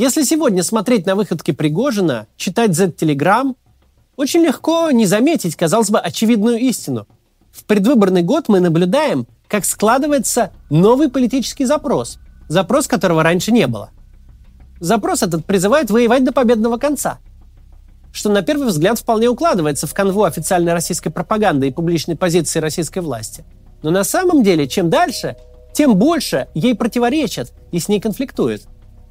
Если сегодня смотреть на выходки Пригожина, читать Z-телеграм, очень легко не заметить, казалось бы, очевидную истину. В предвыборный год мы наблюдаем, как складывается новый политический запрос, запрос которого раньше не было. Запрос этот призывает воевать до победного конца, что на первый взгляд вполне укладывается в канву официальной российской пропаганды и публичной позиции российской власти. Но на самом деле, чем дальше, тем больше ей противоречат и с ней конфликтуют.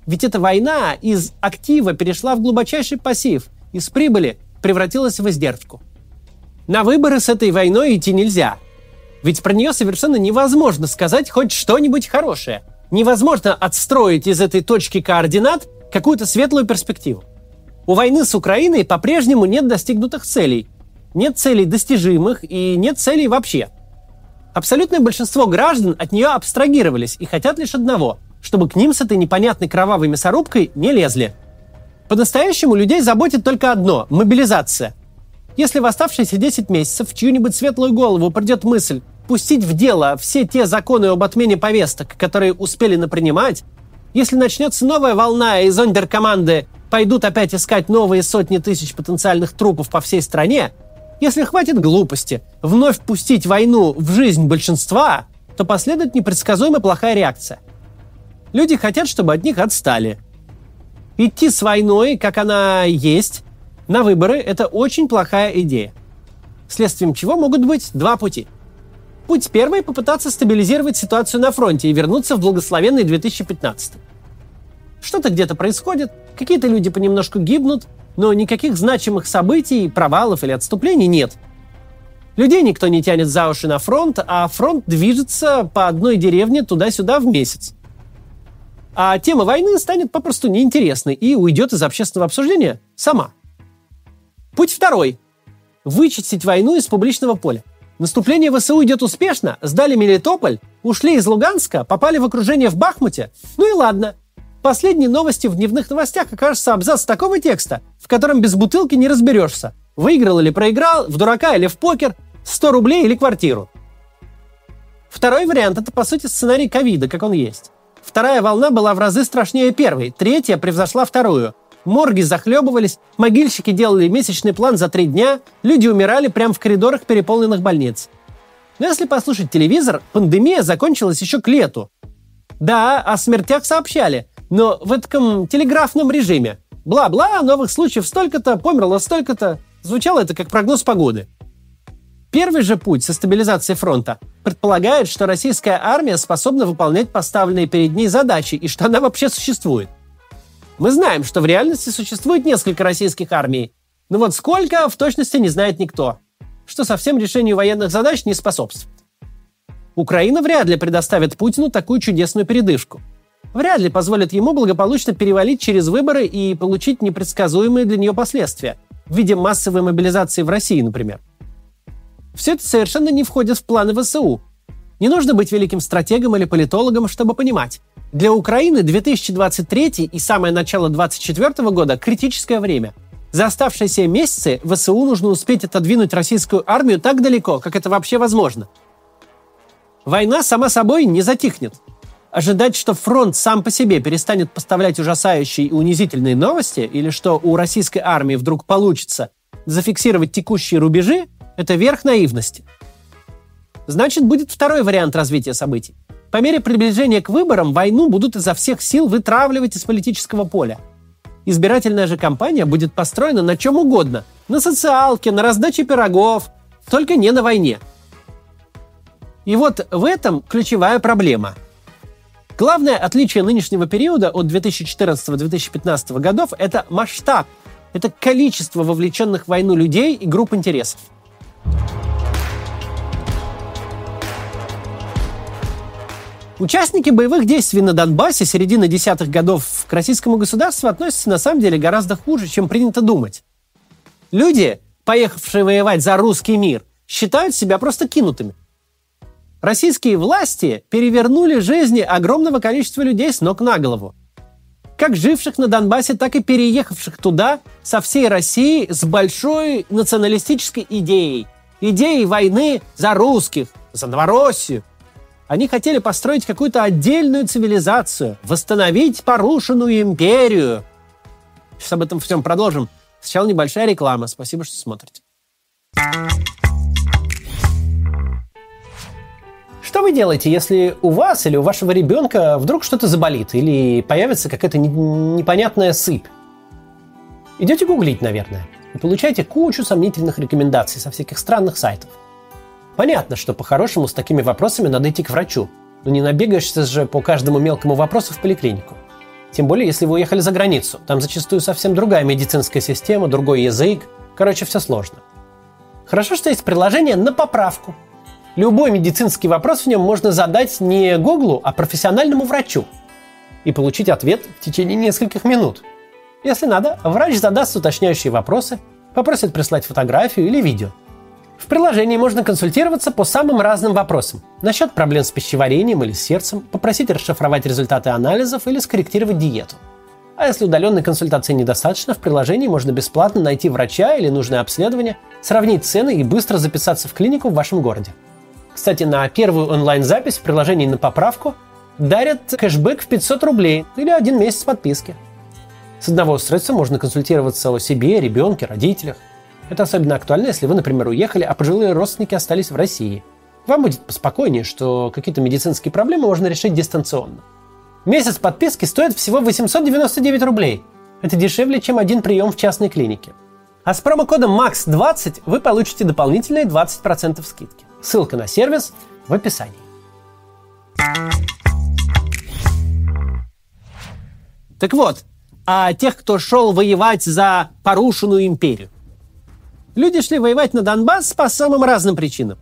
Ведь эта война из актива перешла в глубочайший пассив, из прибыли превратилась в издержку. На выборы с этой войной идти нельзя. Ведь про нее совершенно невозможно сказать хоть что-нибудь хорошее. Невозможно отстроить из этой точки координат какую-то светлую перспективу. У войны с Украиной по-прежнему нет достигнутых целей. Нет целей достижимых и нет целей вообще. Абсолютное большинство граждан от нее абстрагировались и хотят лишь одного – чтобы к ним с этой непонятной кровавой мясорубкой не лезли. По-настоящему людей заботит только одно – мобилизация. Если в оставшиеся 10 месяцев в чью-нибудь светлую голову придет мысль пустить в дело все те законы об отмене повесток, которые успели напринимать, если начнется новая волна и зондеркоманды пойдут опять искать новые сотни тысяч потенциальных трупов по всей стране, если хватит глупости вновь пустить войну в жизнь большинства, то последует непредсказуемо плохая реакция. Люди хотят, чтобы от них отстали. Идти с войной, как она есть, на выборы – это очень плохая идея. Следствием чего могут быть два пути. Путь первый – попытаться стабилизировать ситуацию на фронте и вернуться в благословенный 2015. Что-то где-то происходит, какие-то люди понемножку гибнут, но никаких значимых событий, провалов или отступлений нет. Людей никто не тянет за уши на фронт, а фронт движется по одной деревне туда-сюда в месяц а тема войны станет попросту неинтересной и уйдет из общественного обсуждения сама. Путь второй. Вычистить войну из публичного поля. Наступление ВСУ идет успешно, сдали Мелитополь, ушли из Луганска, попали в окружение в Бахмуте. Ну и ладно. Последние новости в дневных новостях окажется абзац такого текста, в котором без бутылки не разберешься. Выиграл или проиграл, в дурака или в покер, 100 рублей или квартиру. Второй вариант – это, по сути, сценарий ковида, как он есть. Вторая волна была в разы страшнее первой, третья превзошла вторую. Морги захлебывались, могильщики делали месячный план за три дня, люди умирали прямо в коридорах переполненных больниц. Но если послушать телевизор, пандемия закончилась еще к лету. Да, о смертях сообщали, но в этом телеграфном режиме. Бла-бла, новых случаев столько-то, померло столько-то. Звучало это как прогноз погоды. Первый же путь со стабилизацией фронта предполагает, что российская армия способна выполнять поставленные перед ней задачи и что она вообще существует. Мы знаем, что в реальности существует несколько российских армий, но вот сколько в точности не знает никто, что совсем решению военных задач не способствует. Украина вряд ли предоставит Путину такую чудесную передышку. Вряд ли позволит ему благополучно перевалить через выборы и получить непредсказуемые для нее последствия в виде массовой мобилизации в России, например. Все это совершенно не входит в планы ВСУ. Не нужно быть великим стратегом или политологом, чтобы понимать. Для Украины 2023 и самое начало 2024 года – критическое время. За оставшиеся месяцы ВСУ нужно успеть отодвинуть российскую армию так далеко, как это вообще возможно. Война сама собой не затихнет. Ожидать, что фронт сам по себе перестанет поставлять ужасающие и унизительные новости, или что у российской армии вдруг получится зафиксировать текущие рубежи, это верх наивности. Значит, будет второй вариант развития событий. По мере приближения к выборам войну будут изо всех сил вытравливать из политического поля. Избирательная же кампания будет построена на чем угодно. На социалке, на раздаче пирогов, только не на войне. И вот в этом ключевая проблема. Главное отличие нынешнего периода от 2014-2015 годов – это масштаб, это количество вовлеченных в войну людей и групп интересов. Участники боевых действий на Донбассе середины десятых годов к российскому государству относятся на самом деле гораздо хуже, чем принято думать. Люди, поехавшие воевать за русский мир, считают себя просто кинутыми. Российские власти перевернули жизни огромного количества людей с ног на голову. Как живших на Донбассе, так и переехавших туда со всей России с большой националистической идеей. Идеей войны за русских, за Новороссию, Они хотели построить какую-то отдельную цивилизацию, восстановить порушенную империю. Сейчас об этом всем продолжим. Сначала небольшая реклама. Спасибо, что смотрите. Что вы делаете, если у вас или у вашего ребенка вдруг что-то заболит или появится какая-то непонятная сыпь? Идете гуглить, наверное, и получаете кучу сомнительных рекомендаций со всяких странных сайтов. Понятно, что по-хорошему с такими вопросами надо идти к врачу. Но не набегаешься же по каждому мелкому вопросу в поликлинику. Тем более, если вы уехали за границу. Там зачастую совсем другая медицинская система, другой язык. Короче, все сложно. Хорошо, что есть приложение на поправку. Любой медицинский вопрос в нем можно задать не Гуглу, а профессиональному врачу. И получить ответ в течение нескольких минут. Если надо, врач задаст уточняющие вопросы, попросит прислать фотографию или видео – в приложении можно консультироваться по самым разным вопросам. Насчет проблем с пищеварением или сердцем, попросить расшифровать результаты анализов или скорректировать диету. А если удаленной консультации недостаточно, в приложении можно бесплатно найти врача или нужное обследование, сравнить цены и быстро записаться в клинику в вашем городе. Кстати, на первую онлайн-запись в приложении на поправку дарят кэшбэк в 500 рублей или один месяц подписки. С одного устройства можно консультироваться о себе, ребенке, родителях. Это особенно актуально, если вы, например, уехали, а пожилые родственники остались в России. Вам будет поспокойнее, что какие-то медицинские проблемы можно решить дистанционно. Месяц подписки стоит всего 899 рублей. Это дешевле, чем один прием в частной клинике. А с промокодом MAX20 вы получите дополнительные 20% скидки. Ссылка на сервис в описании. Так вот, а тех, кто шел воевать за порушенную империю. Люди шли воевать на Донбасс по самым разным причинам.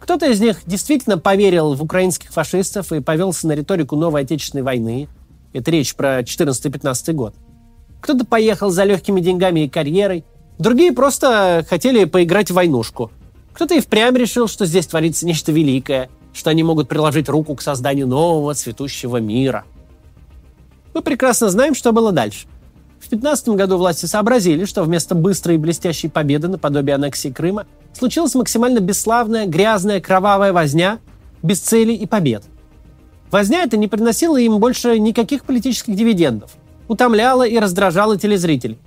Кто-то из них действительно поверил в украинских фашистов и повелся на риторику новой отечественной войны. Это речь про 14-15 год. Кто-то поехал за легкими деньгами и карьерой. Другие просто хотели поиграть в войнушку. Кто-то и впрямь решил, что здесь творится нечто великое, что они могут приложить руку к созданию нового цветущего мира. Мы прекрасно знаем, что было дальше – в 2015 году власти сообразили, что вместо быстрой и блестящей победы наподобие аннексии Крыма случилась максимально бесславная, грязная, кровавая возня, без цели и побед. Возня эта не приносила им больше никаких политических дивидендов, утомляла и раздражала телезрителей.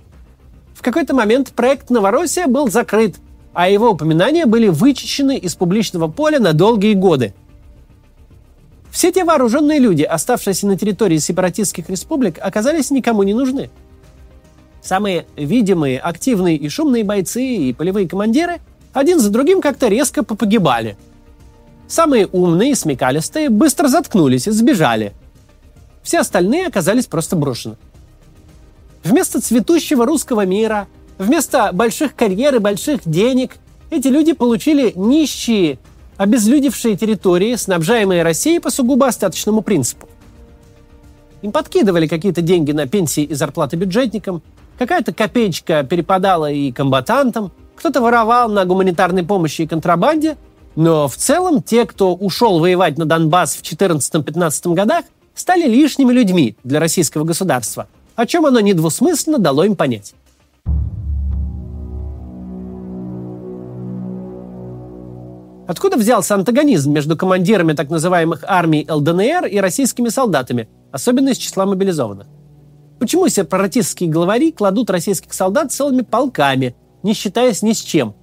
В какой-то момент проект «Новороссия» был закрыт, а его упоминания были вычищены из публичного поля на долгие годы. Все те вооруженные люди, оставшиеся на территории сепаратистских республик, оказались никому не нужны – Самые видимые, активные и шумные бойцы и полевые командиры один за другим как-то резко попогибали. Самые умные и смекалистые быстро заткнулись и сбежали. Все остальные оказались просто брошены. Вместо цветущего русского мира, вместо больших карьер и больших денег, эти люди получили нищие, обезлюдевшие территории, снабжаемые Россией по сугубо остаточному принципу. Им подкидывали какие-то деньги на пенсии и зарплаты бюджетникам, Какая-то копеечка перепадала и комбатантам, кто-то воровал на гуманитарной помощи и контрабанде, но в целом те, кто ушел воевать на Донбасс в 14-15 годах, стали лишними людьми для российского государства, о чем оно недвусмысленно дало им понять. Откуда взялся антагонизм между командирами так называемых армий ЛДНР и российскими солдатами, особенно из числа мобилизованных? Почему сепаратистские главари кладут российских солдат целыми полками, не считаясь ни с чем?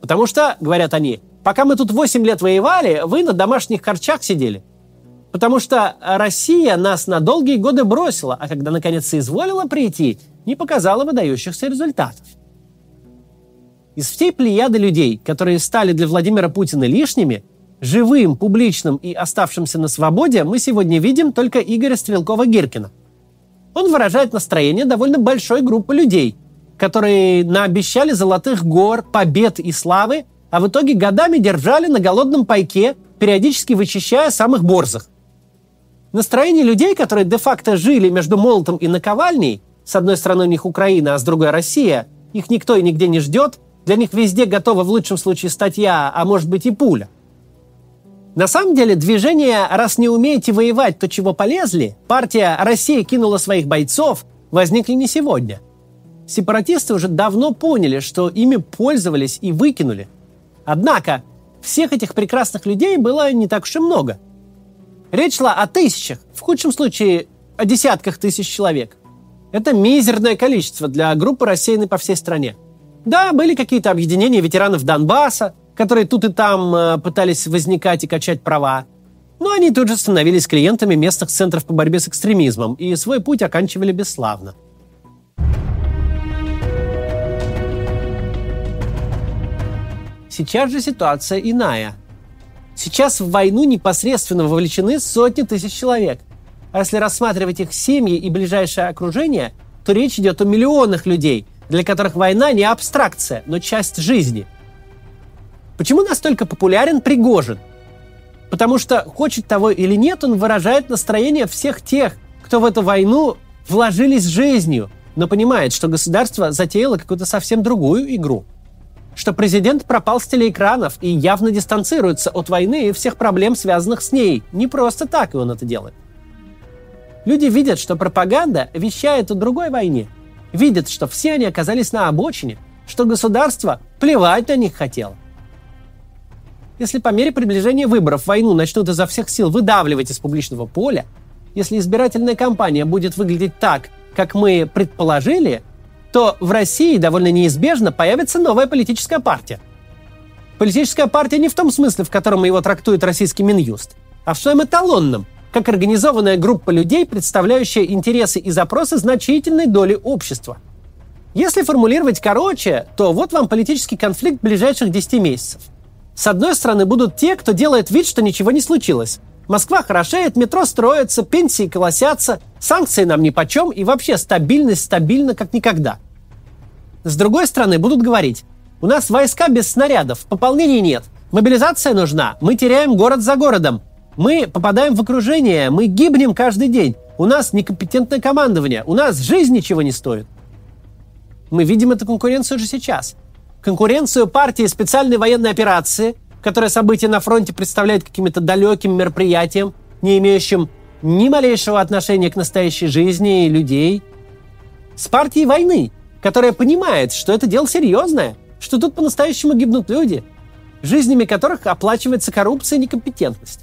Потому что, говорят они, пока мы тут 8 лет воевали, вы на домашних харчах сидели. Потому что Россия нас на долгие годы бросила, а когда наконец соизволила прийти, не показала выдающихся результатов. Из всей плеяды людей, которые стали для Владимира Путина лишними, живым, публичным и оставшимся на свободе, мы сегодня видим только Игоря Стрелкова-Гиркина – он выражает настроение довольно большой группы людей, которые наобещали золотых гор, побед и славы, а в итоге годами держали на голодном пайке, периодически вычищая самых борзых. Настроение людей, которые де-факто жили между молотом и наковальней, с одной стороны у них Украина, а с другой Россия, их никто и нигде не ждет, для них везде готова в лучшем случае статья, а может быть и пуля – на самом деле движение «раз не умеете воевать, то чего полезли» партия «Россия кинула своих бойцов» возникли не сегодня. Сепаратисты уже давно поняли, что ими пользовались и выкинули. Однако, всех этих прекрасных людей было не так уж и много. Речь шла о тысячах, в худшем случае о десятках тысяч человек. Это мизерное количество для группы, рассеянной по всей стране. Да, были какие-то объединения ветеранов Донбасса, которые тут и там э, пытались возникать и качать права. Но они тут же становились клиентами местных центров по борьбе с экстремизмом и свой путь оканчивали бесславно. Сейчас же ситуация иная. Сейчас в войну непосредственно вовлечены сотни тысяч человек. А если рассматривать их семьи и ближайшее окружение, то речь идет о миллионах людей, для которых война не абстракция, но часть жизни. Почему настолько популярен Пригожин? Потому что, хочет того или нет, он выражает настроение всех тех, кто в эту войну вложились жизнью, но понимает, что государство затеяло какую-то совсем другую игру – что президент пропал с телеэкранов и явно дистанцируется от войны и всех проблем, связанных с ней. Не просто так и он это делает. Люди видят, что пропаганда вещает о другой войне. Видят, что все они оказались на обочине, что государство плевать на них хотело. Если по мере приближения выборов войну начнут изо всех сил выдавливать из публичного поля, если избирательная кампания будет выглядеть так, как мы предположили, то в России довольно неизбежно появится новая политическая партия. Политическая партия не в том смысле, в котором его трактует российский Минюст, а в своем эталонном, как организованная группа людей, представляющая интересы и запросы значительной доли общества. Если формулировать короче, то вот вам политический конфликт ближайших 10 месяцев. С одной стороны будут те, кто делает вид, что ничего не случилось. Москва хорошеет, метро строится, пенсии колосятся, санкции нам нипочем и вообще стабильность стабильна как никогда. С другой стороны, будут говорить, у нас войска без снарядов, пополнений нет, мобилизация нужна, мы теряем город за городом, мы попадаем в окружение, мы гибнем каждый день, у нас некомпетентное командование, у нас жизнь ничего не стоит. Мы видим эту конкуренцию уже сейчас. Конкуренцию партии специальной военной операции – которое событие на фронте представляет каким-то далеким мероприятием, не имеющим ни малейшего отношения к настоящей жизни и людей. С партией войны, которая понимает, что это дело серьезное, что тут по-настоящему гибнут люди, жизнями которых оплачивается коррупция и некомпетентность.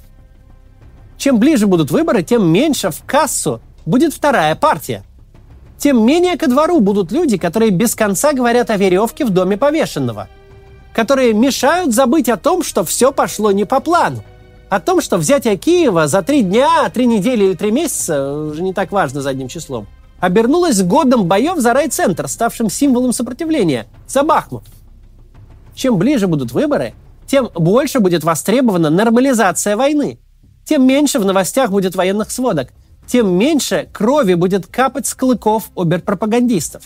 Чем ближе будут выборы, тем меньше в кассу будет вторая партия. Тем менее ко двору будут люди, которые без конца говорят о веревке в доме повешенного – которые мешают забыть о том, что все пошло не по плану. О том, что взятие Киева за три дня, три недели или три месяца, уже не так важно задним числом, обернулось годом боев за райцентр, ставшим символом сопротивления, за Бахмут. Чем ближе будут выборы, тем больше будет востребована нормализация войны. Тем меньше в новостях будет военных сводок. Тем меньше крови будет капать с клыков оберпропагандистов.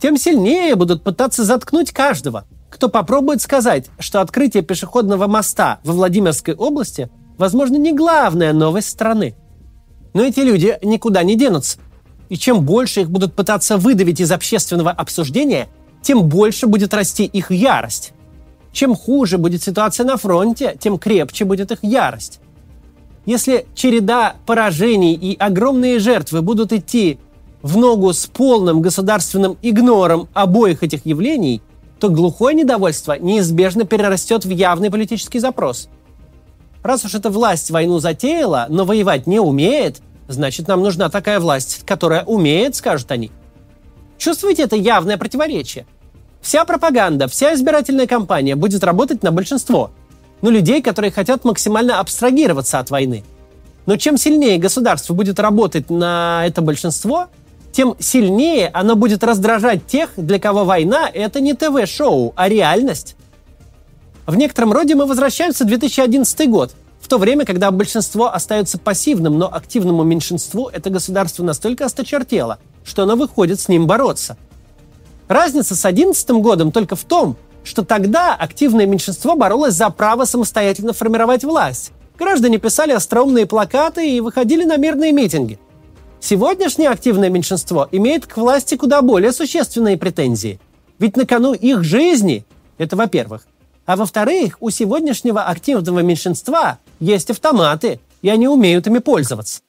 Тем сильнее будут пытаться заткнуть каждого – кто попробует сказать, что открытие пешеходного моста во Владимирской области, возможно, не главная новость страны. Но эти люди никуда не денутся. И чем больше их будут пытаться выдавить из общественного обсуждения, тем больше будет расти их ярость. Чем хуже будет ситуация на фронте, тем крепче будет их ярость. Если череда поражений и огромные жертвы будут идти в ногу с полным государственным игнором обоих этих явлений, то глухое недовольство неизбежно перерастет в явный политический запрос. Раз уж эта власть войну затеяла, но воевать не умеет, значит, нам нужна такая власть, которая умеет, скажут они. Чувствуете это явное противоречие? Вся пропаганда, вся избирательная кампания будет работать на большинство. Ну, людей, которые хотят максимально абстрагироваться от войны. Но чем сильнее государство будет работать на это большинство, тем сильнее оно будет раздражать тех, для кого война – это не ТВ-шоу, а реальность. В некотором роде мы возвращаемся в 2011 год, в то время, когда большинство остается пассивным, но активному меньшинству это государство настолько осточертело, что оно выходит с ним бороться. Разница с 2011 годом только в том, что тогда активное меньшинство боролось за право самостоятельно формировать власть. Граждане писали остроумные плакаты и выходили на мирные митинги – Сегодняшнее активное меньшинство имеет к власти куда более существенные претензии. Ведь на кону их жизни, это во-первых. А во-вторых, у сегодняшнего активного меньшинства есть автоматы, и они умеют ими пользоваться.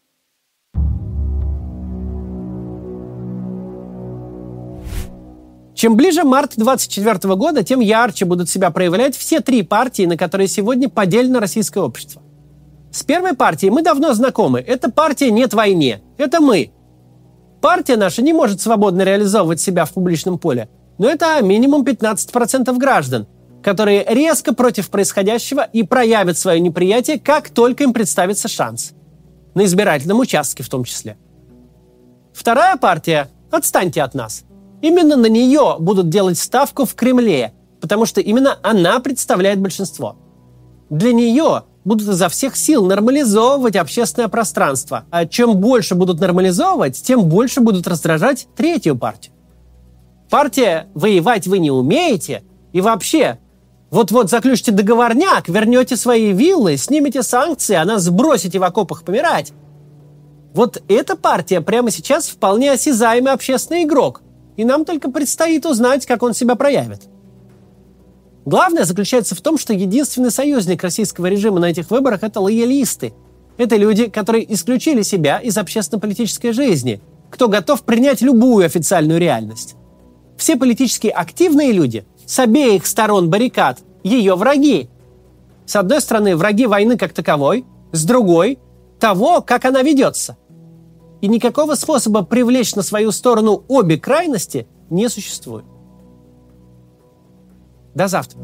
Чем ближе март 2024 года, тем ярче будут себя проявлять все три партии, на которые сегодня поделено российское общество. С первой партией мы давно знакомы. Это партия «Нет войне». Это мы. Партия наша не может свободно реализовывать себя в публичном поле, но это минимум 15% граждан, которые резко против происходящего и проявят свое неприятие, как только им представится шанс. На избирательном участке в том числе. Вторая партия «Отстаньте от нас». Именно на нее будут делать ставку в Кремле, потому что именно она представляет большинство. Для нее будут изо всех сил нормализовывать общественное пространство. А чем больше будут нормализовывать, тем больше будут раздражать третью партию. Партия «воевать вы не умеете» и вообще вот-вот заключите договорняк, вернете свои виллы, снимете санкции, а нас сбросите в окопах помирать. Вот эта партия прямо сейчас вполне осязаемый общественный игрок, и нам только предстоит узнать, как он себя проявит. Главное заключается в том, что единственный союзник российского режима на этих выборах – это лоялисты. Это люди, которые исключили себя из общественно-политической жизни, кто готов принять любую официальную реальность. Все политически активные люди с обеих сторон баррикад – ее враги. С одной стороны, враги войны как таковой, с другой – того, как она ведется. И никакого способа привлечь на свою сторону обе крайности не существует. До завтра.